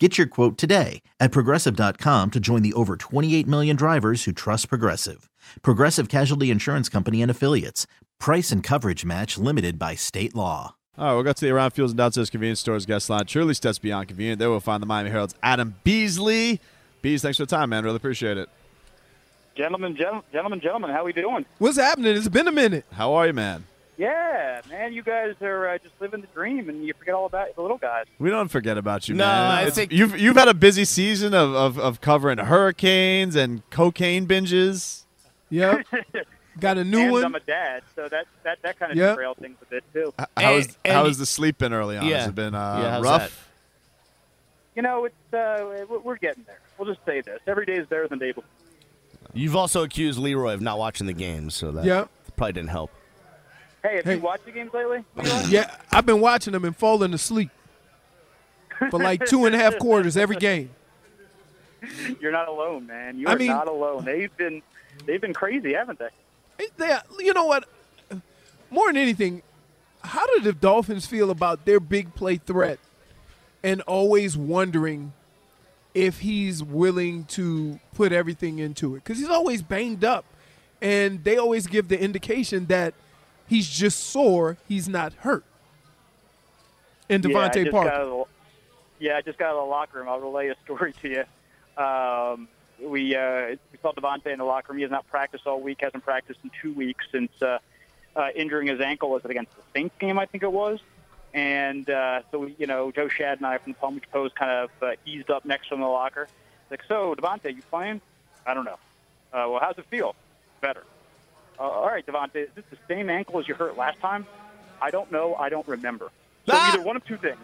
Get your quote today at progressive.com to join the over 28 million drivers who trust Progressive. Progressive Casualty Insurance Company and Affiliates. Price and coverage match limited by state law. All right, we'll go to the Around Fuels and Downstairs Convenience Stores guest line. Truly steps beyond convenient. There we'll find the Miami Herald's Adam Beasley. Bees, thanks for the time, man. Really appreciate it. Gentlemen, gen- gentlemen, gentlemen, how we doing? What's happening? It's been a minute. How are you, man? Yeah, man, you guys are uh, just living the dream, and you forget all about the little guys. We don't forget about you, No, man. I It's- think- you've you've had a busy season of, of, of covering hurricanes and cocaine binges. Yep. Got a new and one. I'm a dad, so that that, that kind of Yep. derailed things a bit too. How And- was and how y- has the sleep been early on? Yeah. Has it been uh, Yeah, rough? that? You know, it's uh, we're- we're getting there. We'll just say this: every day is better than the day before. You've also accused Leroy of not watching the games, so that Yep. probably didn't help. Hey, have Hey. you watched the games lately? Yeah, I've been watching them and falling asleep for like two and a half quarters every game. You're not alone, man. You I are mean- not alone. They've been they've been crazy, haven't they? They, you know what? More than anything, how do the Dolphins feel about their big play threat and always wondering if he's willing to put everything into it? Because he's always banged up, and they always give the indication that he's just sore, he's not hurt. And yeah, DeVante just Parker. The, yeah, I just got out of the locker room. I'll relay a story to you. Um, we uh, we saw DeVante in the locker room. He has not practiced all week. Hasn't practiced in two weeks since uh, uh, injuring his ankle. Was it against the Saints game? I think it was. And uh, so, we, you know, Joe Schad and I from the Palm Beach Post kind of uh, eased up next to him in the locker. Like, so DeVante, you playing? I don't know. Uh, well, how's it feel? Better. Uh, all right, DeVante, is this the same ankle as you hurt last time? I don't know. I don't remember. So Ah! either one of two things.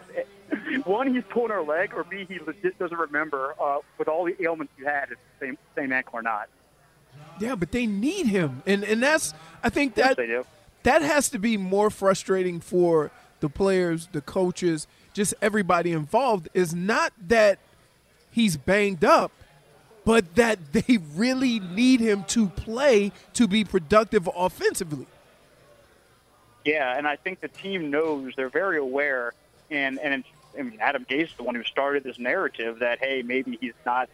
One, he's pulling our leg, or B, he legit doesn't remember uh, with all the ailments you had, it's the same, same ankle or not. Yeah, but they need him, and and that's I think Yes, that do. that has to be more frustrating for the players, the coaches, just everybody involved. Is not that he's banged up, but that they really need him to play to be productive offensively. Yeah, and I think the team knows they're very aware, and and it's, I mean Adam Gase is the one who started this narrative that hey maybe he's not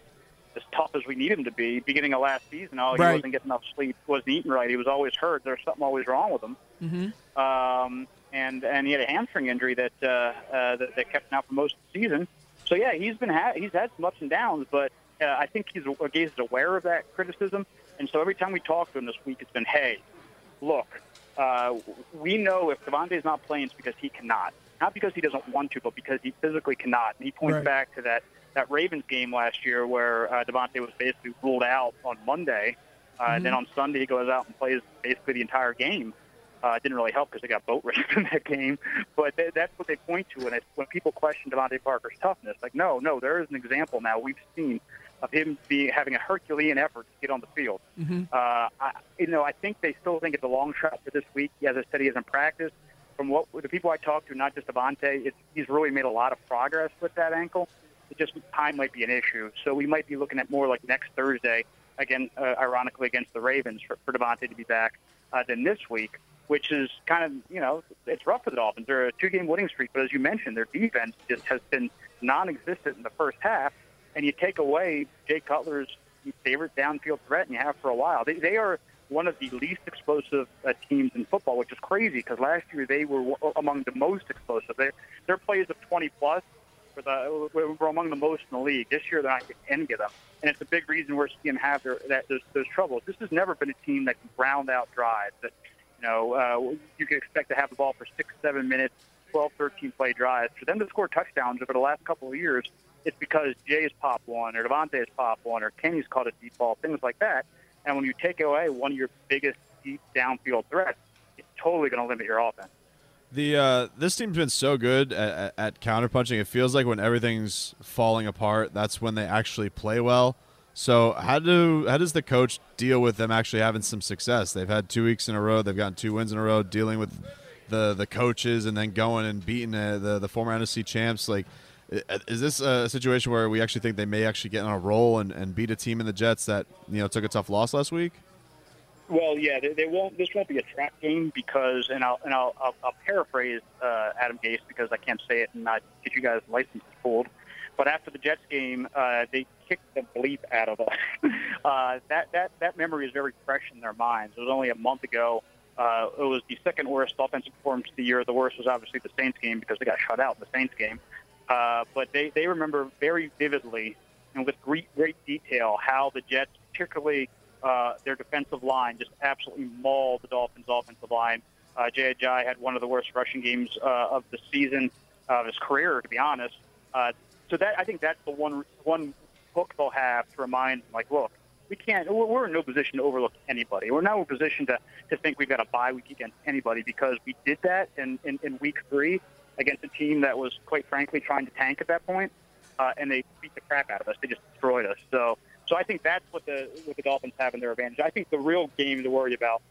as tough as we need him to be. Beginning of last season, oh he wasn't getting enough sleep, wasn't eating right, he was always hurt. There's something always wrong with him. Mm-hmm. um, and and he had a hamstring injury that uh, uh, that, that kept him out for most of the season. So yeah, he's been ha- he's had some ups and downs, but uh, I think he's Gase is aware of that criticism, and so every time we talk to him this week, it's been, hey, look, uh, we know if DeVante's not playing, it's because he cannot, not because he doesn't want to, but because he physically cannot. And he points Right. back to that that Ravens game last year where uh, DeVante was basically ruled out on Monday, uh, and then on Sunday he goes out and plays basically the entire game. Uh, it didn't really help because they got boat raced in that game, but th- that's what they point to when, it, when people question DeVante Parker's toughness. Like, no, no, there is an example now we've seen of him be having a Herculean effort to get on the field. Mm-hmm. Uh, I, you know, I think they still think it's a long shot for this week. As I said, he hasn't practiced. From what the people I talked to, not just DeVante, it's, he's really made a lot of progress with that ankle. It just time might be an issue, so we might be looking at more like next Thursday, again, uh, ironically against the Ravens for, for DeVante to be back uh, than this week, which is kind of you know it's rough for the Dolphins. They're a two-game winning streak, but as you mentioned, their defense just has been non-existent in the first half, and you take away Jay Cutler's favorite downfield threat, and you have for a while. They, they are one of the least explosive uh, teams in football, which is crazy because last year they were w- among the most explosive. Their their plays of 20 plus were, the, were among the most in the league. This year they're not getting any of them, and it's a big reason we're seeing have their, that those, those troubles. This has never been a team that can ground out drives. You know uh, you can expect to have the ball for six, seven minutes, 12, 13 play drives. For them to score touchdowns over the last couple of years, it's because Jay's pop one or DeVante's pop one or Kenny's caught a deep ball, things like that. And when you take away one of your biggest deep downfield threats, it's totally going to limit your offense. The uh, this team's been so good at, at counterpunching. It feels like when everything's falling apart, that's when they actually play well. So how do how does the coach deal with them actually having some success? They've had two weeks in a row. They've gotten two wins in a row, dealing with the the coaches, and then going and beating the the, the former NFC champs. Like, is this a situation where we actually think they may actually get on a roll and, and beat a team in the Jets that you know took a tough loss last week? Well, yeah, they, they won't. This won't be a trap game because, and I'll and I'll, I'll, I'll paraphrase uh, Adam Gase because I can't say it and not get you guys licenses pulled. But after the Jets game, uh, they kicked the bleep out of us. uh, that that that memory is very fresh in their minds. It was only a month ago. Uh, it was the second worst offensive performance of the year. The worst was obviously the Saints game because they got shut out in the Saints game. Uh, but they they remember very vividly and with great great detail how the Jets, particularly uh, their defensive line just absolutely mauled the Dolphins' offensive line. Uh, Jay had one of the worst rushing games uh, of the season of his career, to be honest. Uh, so that I think that's the one one hook they'll have to remind them, like, look, we can't. We're, in no position to overlook anybody. We're not in a position to to think we've got a bye week against anybody because we did that in, in, in week three against a team that was quite frankly trying to tank at that point, uh, and they beat the crap out of us. They just destroyed us. So so I think that's what the what the Dolphins have in their advantage. I think the real game to worry about,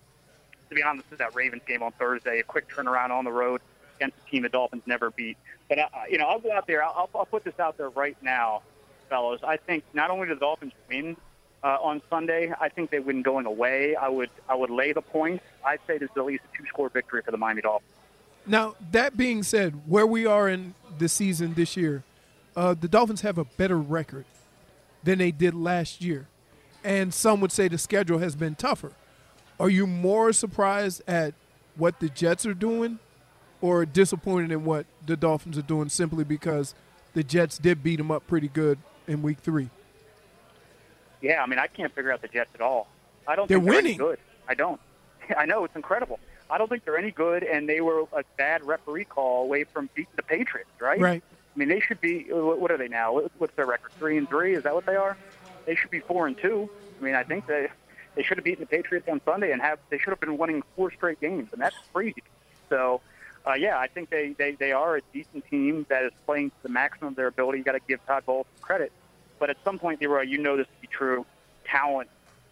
to be honest, is that Ravens game on Thursday. A quick turnaround on the road against a team the Dolphins never beat. But uh, you know, I'll go out there. I'll, I'll put this out there right now, fellows. I think not only do the Dolphins win uh, on Sunday, I think they win going away. I would I would lay the points. I'd say this is at least a two score victory for the Miami Dolphins. Now that being said, where we are in the season this year, uh, the Dolphins have a better record than they did last year. And some would say the schedule has been tougher. Are you more surprised at what the Jets are doing or disappointed in what the Dolphins are doing simply because the Jets did beat them up pretty good in week three? Yeah, I mean, I can't figure out the Jets at all. I don't they're think they're winning. any good. I don't. I know, it's incredible. I don't think they're any good, and they were a bad referee call away from beating the Patriots, right? Right. I mean, they should be. What are they now? What's their record? Three and three? Is that what they are? They should be four and two. I mean, I think they they should have beaten the Patriots on Sunday and have they should have been winning four straight games, and that's crazy. So, uh, yeah, I think they, they they are a decent team that is playing to the maximum of their ability. You got to give Todd Bowles credit, but at some point, Leroy, you know this to be true. Talent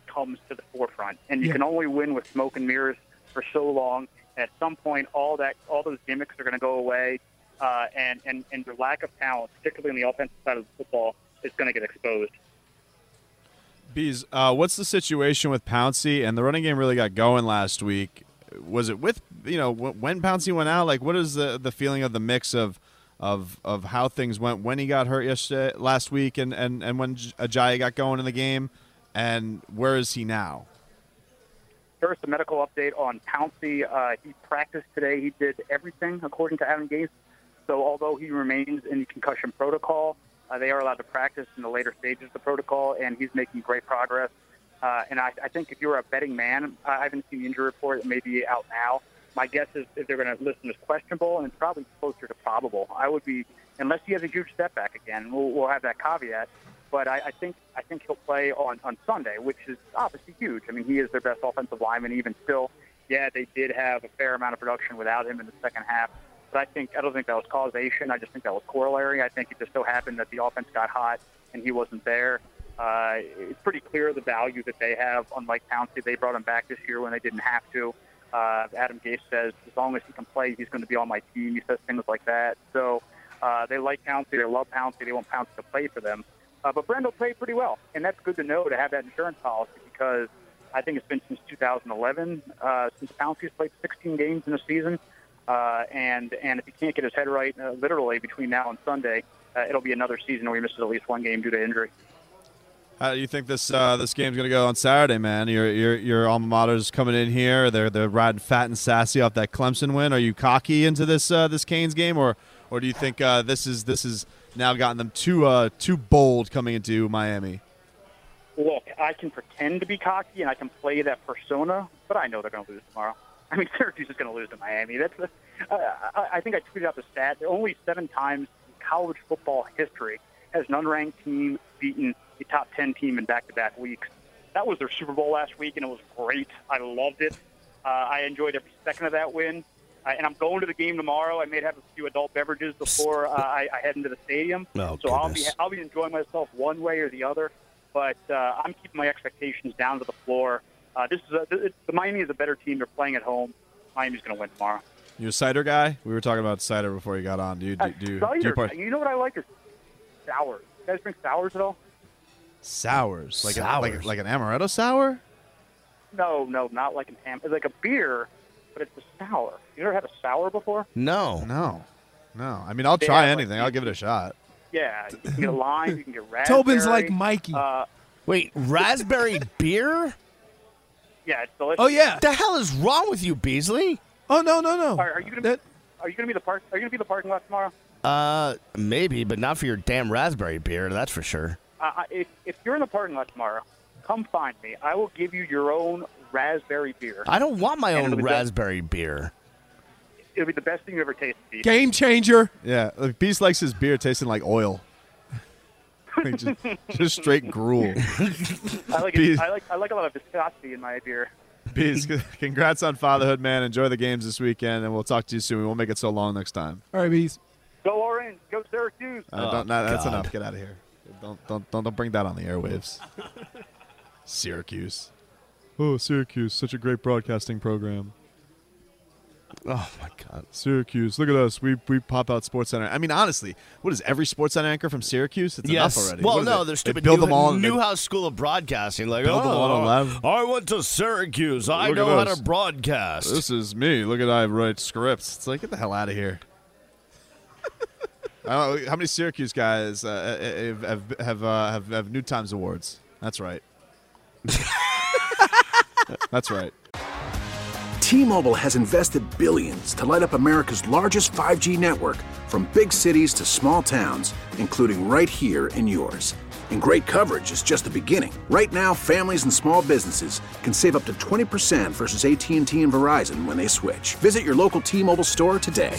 comes to the forefront, and you Yeah. can only win with smoke and mirrors for so long. At some point, all that all those gimmicks are going to go away uh, and, and, and their lack of talent, particularly on the offensive side of the football, is going to get exposed. Bees, uh, what's the situation with Pouncey? And the running game really got going last week. Was it with you know when Pouncey went out? Like, what is the the feeling of the mix of of of how things went when he got hurt yesterday last week, and and and when Ajayi got going in the game, and where is he now? First, a medical update on Pouncey. Uh, he practiced today. He did everything according to Adam Gase. So, although he remains in the concussion protocol, uh, they are allowed to practice in the later stages of the protocol, and he's making great progress. Uh, and I, I think if you're a betting man, I haven't seen the injury report. It may be out now. My guess is if they're going to list him as questionable, and probably closer to probable. I would be, unless he has a huge setback again. We'll, we'll have that caveat. But I, I think I think he'll play on on Sunday, which is obviously huge. I mean, he is their best offensive lineman. Even still, yeah, they did have a fair amount of production without him in the second half. But I think I don't think that was causation. I just think that was corollary. I think it just so happened that the offense got hot and he wasn't there. Uh, it's pretty clear the value that they have on Mike Pouncey. They brought him back this year when they didn't have to. Uh, Adam Gase says as long as he can play, he's going to be on my team. He says things like that. So uh, they like Pouncey. They love Pouncey. They want Pouncey to play for them. Uh, but Brendel played pretty well, and that's good to know to have that insurance policy because I think it's been since 2011 uh, since Pouncey's played 16 games in a season. Uh, and and if he can't get his head right, uh, literally between now and Sunday, uh, it'll be another season where he misses at least one game due to injury. How do you think this uh, this game's gonna go on Saturday, man? Your your your alma mater's coming in here. They're they're riding fat and sassy off that Clemson win. Are you cocky into this uh, this Canes game, or or do you think uh, this is this is now gotten them too uh, too bold coming into Miami? Look, I can pretend to be cocky and I can play that persona, but I know they're to lose tomorrow. I mean, Syracuse is to lose to Miami. That's uh, I think I tweeted out the stat. Only seven times in college football history has an unranked team beaten a top 10 team in back-to-back weeks. That was their Super Bowl last week, and it was great. I loved it. Uh, I enjoyed every second of that win. Uh, and I'm going to the game tomorrow. I may have a few adult beverages before uh, I, I head into the stadium. Oh, so I'll be. I'll be enjoying myself one way or the other. but uh, I'm keeping my expectations down to the floor. Uh, this is a, the, the Miami is a better team. They're playing at home. Miami's going to win tomorrow. You a cider guy? We were talking about cider before you got on. Do you do, Uh, do, you- cider, do you part- you know what I like is sours. You guys drink sours at all? Sours like A, like like an amaretto sour? No, no, not like an ham. It's like a beer, but it's a sour. You ever had a sour before? No. No, no. I mean, I'll They try have, like, anything. I'll give it a shot. Yeah, you can get lime, you can get raspberry. Tobin's like Mikey. Uh, Wait, raspberry beer? yeah, it's delicious. oh yeah. What the hell is wrong with you, Beasley? Oh no no no. Are, are you gonna That- Are you gonna be the park? Are you gonna be the parking lot tomorrow? Uh, maybe, but not for your damn raspberry beer. That's for sure. I- if if you're in the parking lot tomorrow, come find me. I will give you your own raspberry beer. I don't want my And own it'll done. raspberry beer. It'll be the best thing you ever tasted. Steve. Game changer. Yeah, like Beast likes his beer tasting like oil. Like, just, just straight gruel. I like it. I like I like a lot of viscosity in my beer. Beast, congrats on fatherhood, man. Enjoy the games this weekend, and we'll talk to you soon. We won't make it so long next time. All right, bees. Go Orange. Go Syracuse. Uh, Oh, don't, no, that's God. enough. Get out of here. Don't, don't, don't, don't bring that on the airwaves. Syracuse. Oh, Syracuse, such a great broadcasting program. Oh my god. Syracuse, look at us. We we pop out Sports Center. I mean, honestly, what is every Sports Center anchor from Syracuse? It's yes. enough already. Well, no, it? they're They stupid. build New, them all. Newhouse School of Broadcasting. Like, Build them all oh. I went to Syracuse. I Look at know how to broadcast. This is me. Look at I write scripts. It's like get the hell out of here. I don't know, how many Syracuse guys uh, have have have, uh, have have New Times awards? That's right. That's right. T-Mobile has invested billions to light up America's largest 5G network from big cities to small towns, including right here in yours. And great coverage is just the beginning. Right now, families and small businesses can save up to 20% versus AT&T and Verizon when they switch. Visit your local T-Mobile store today.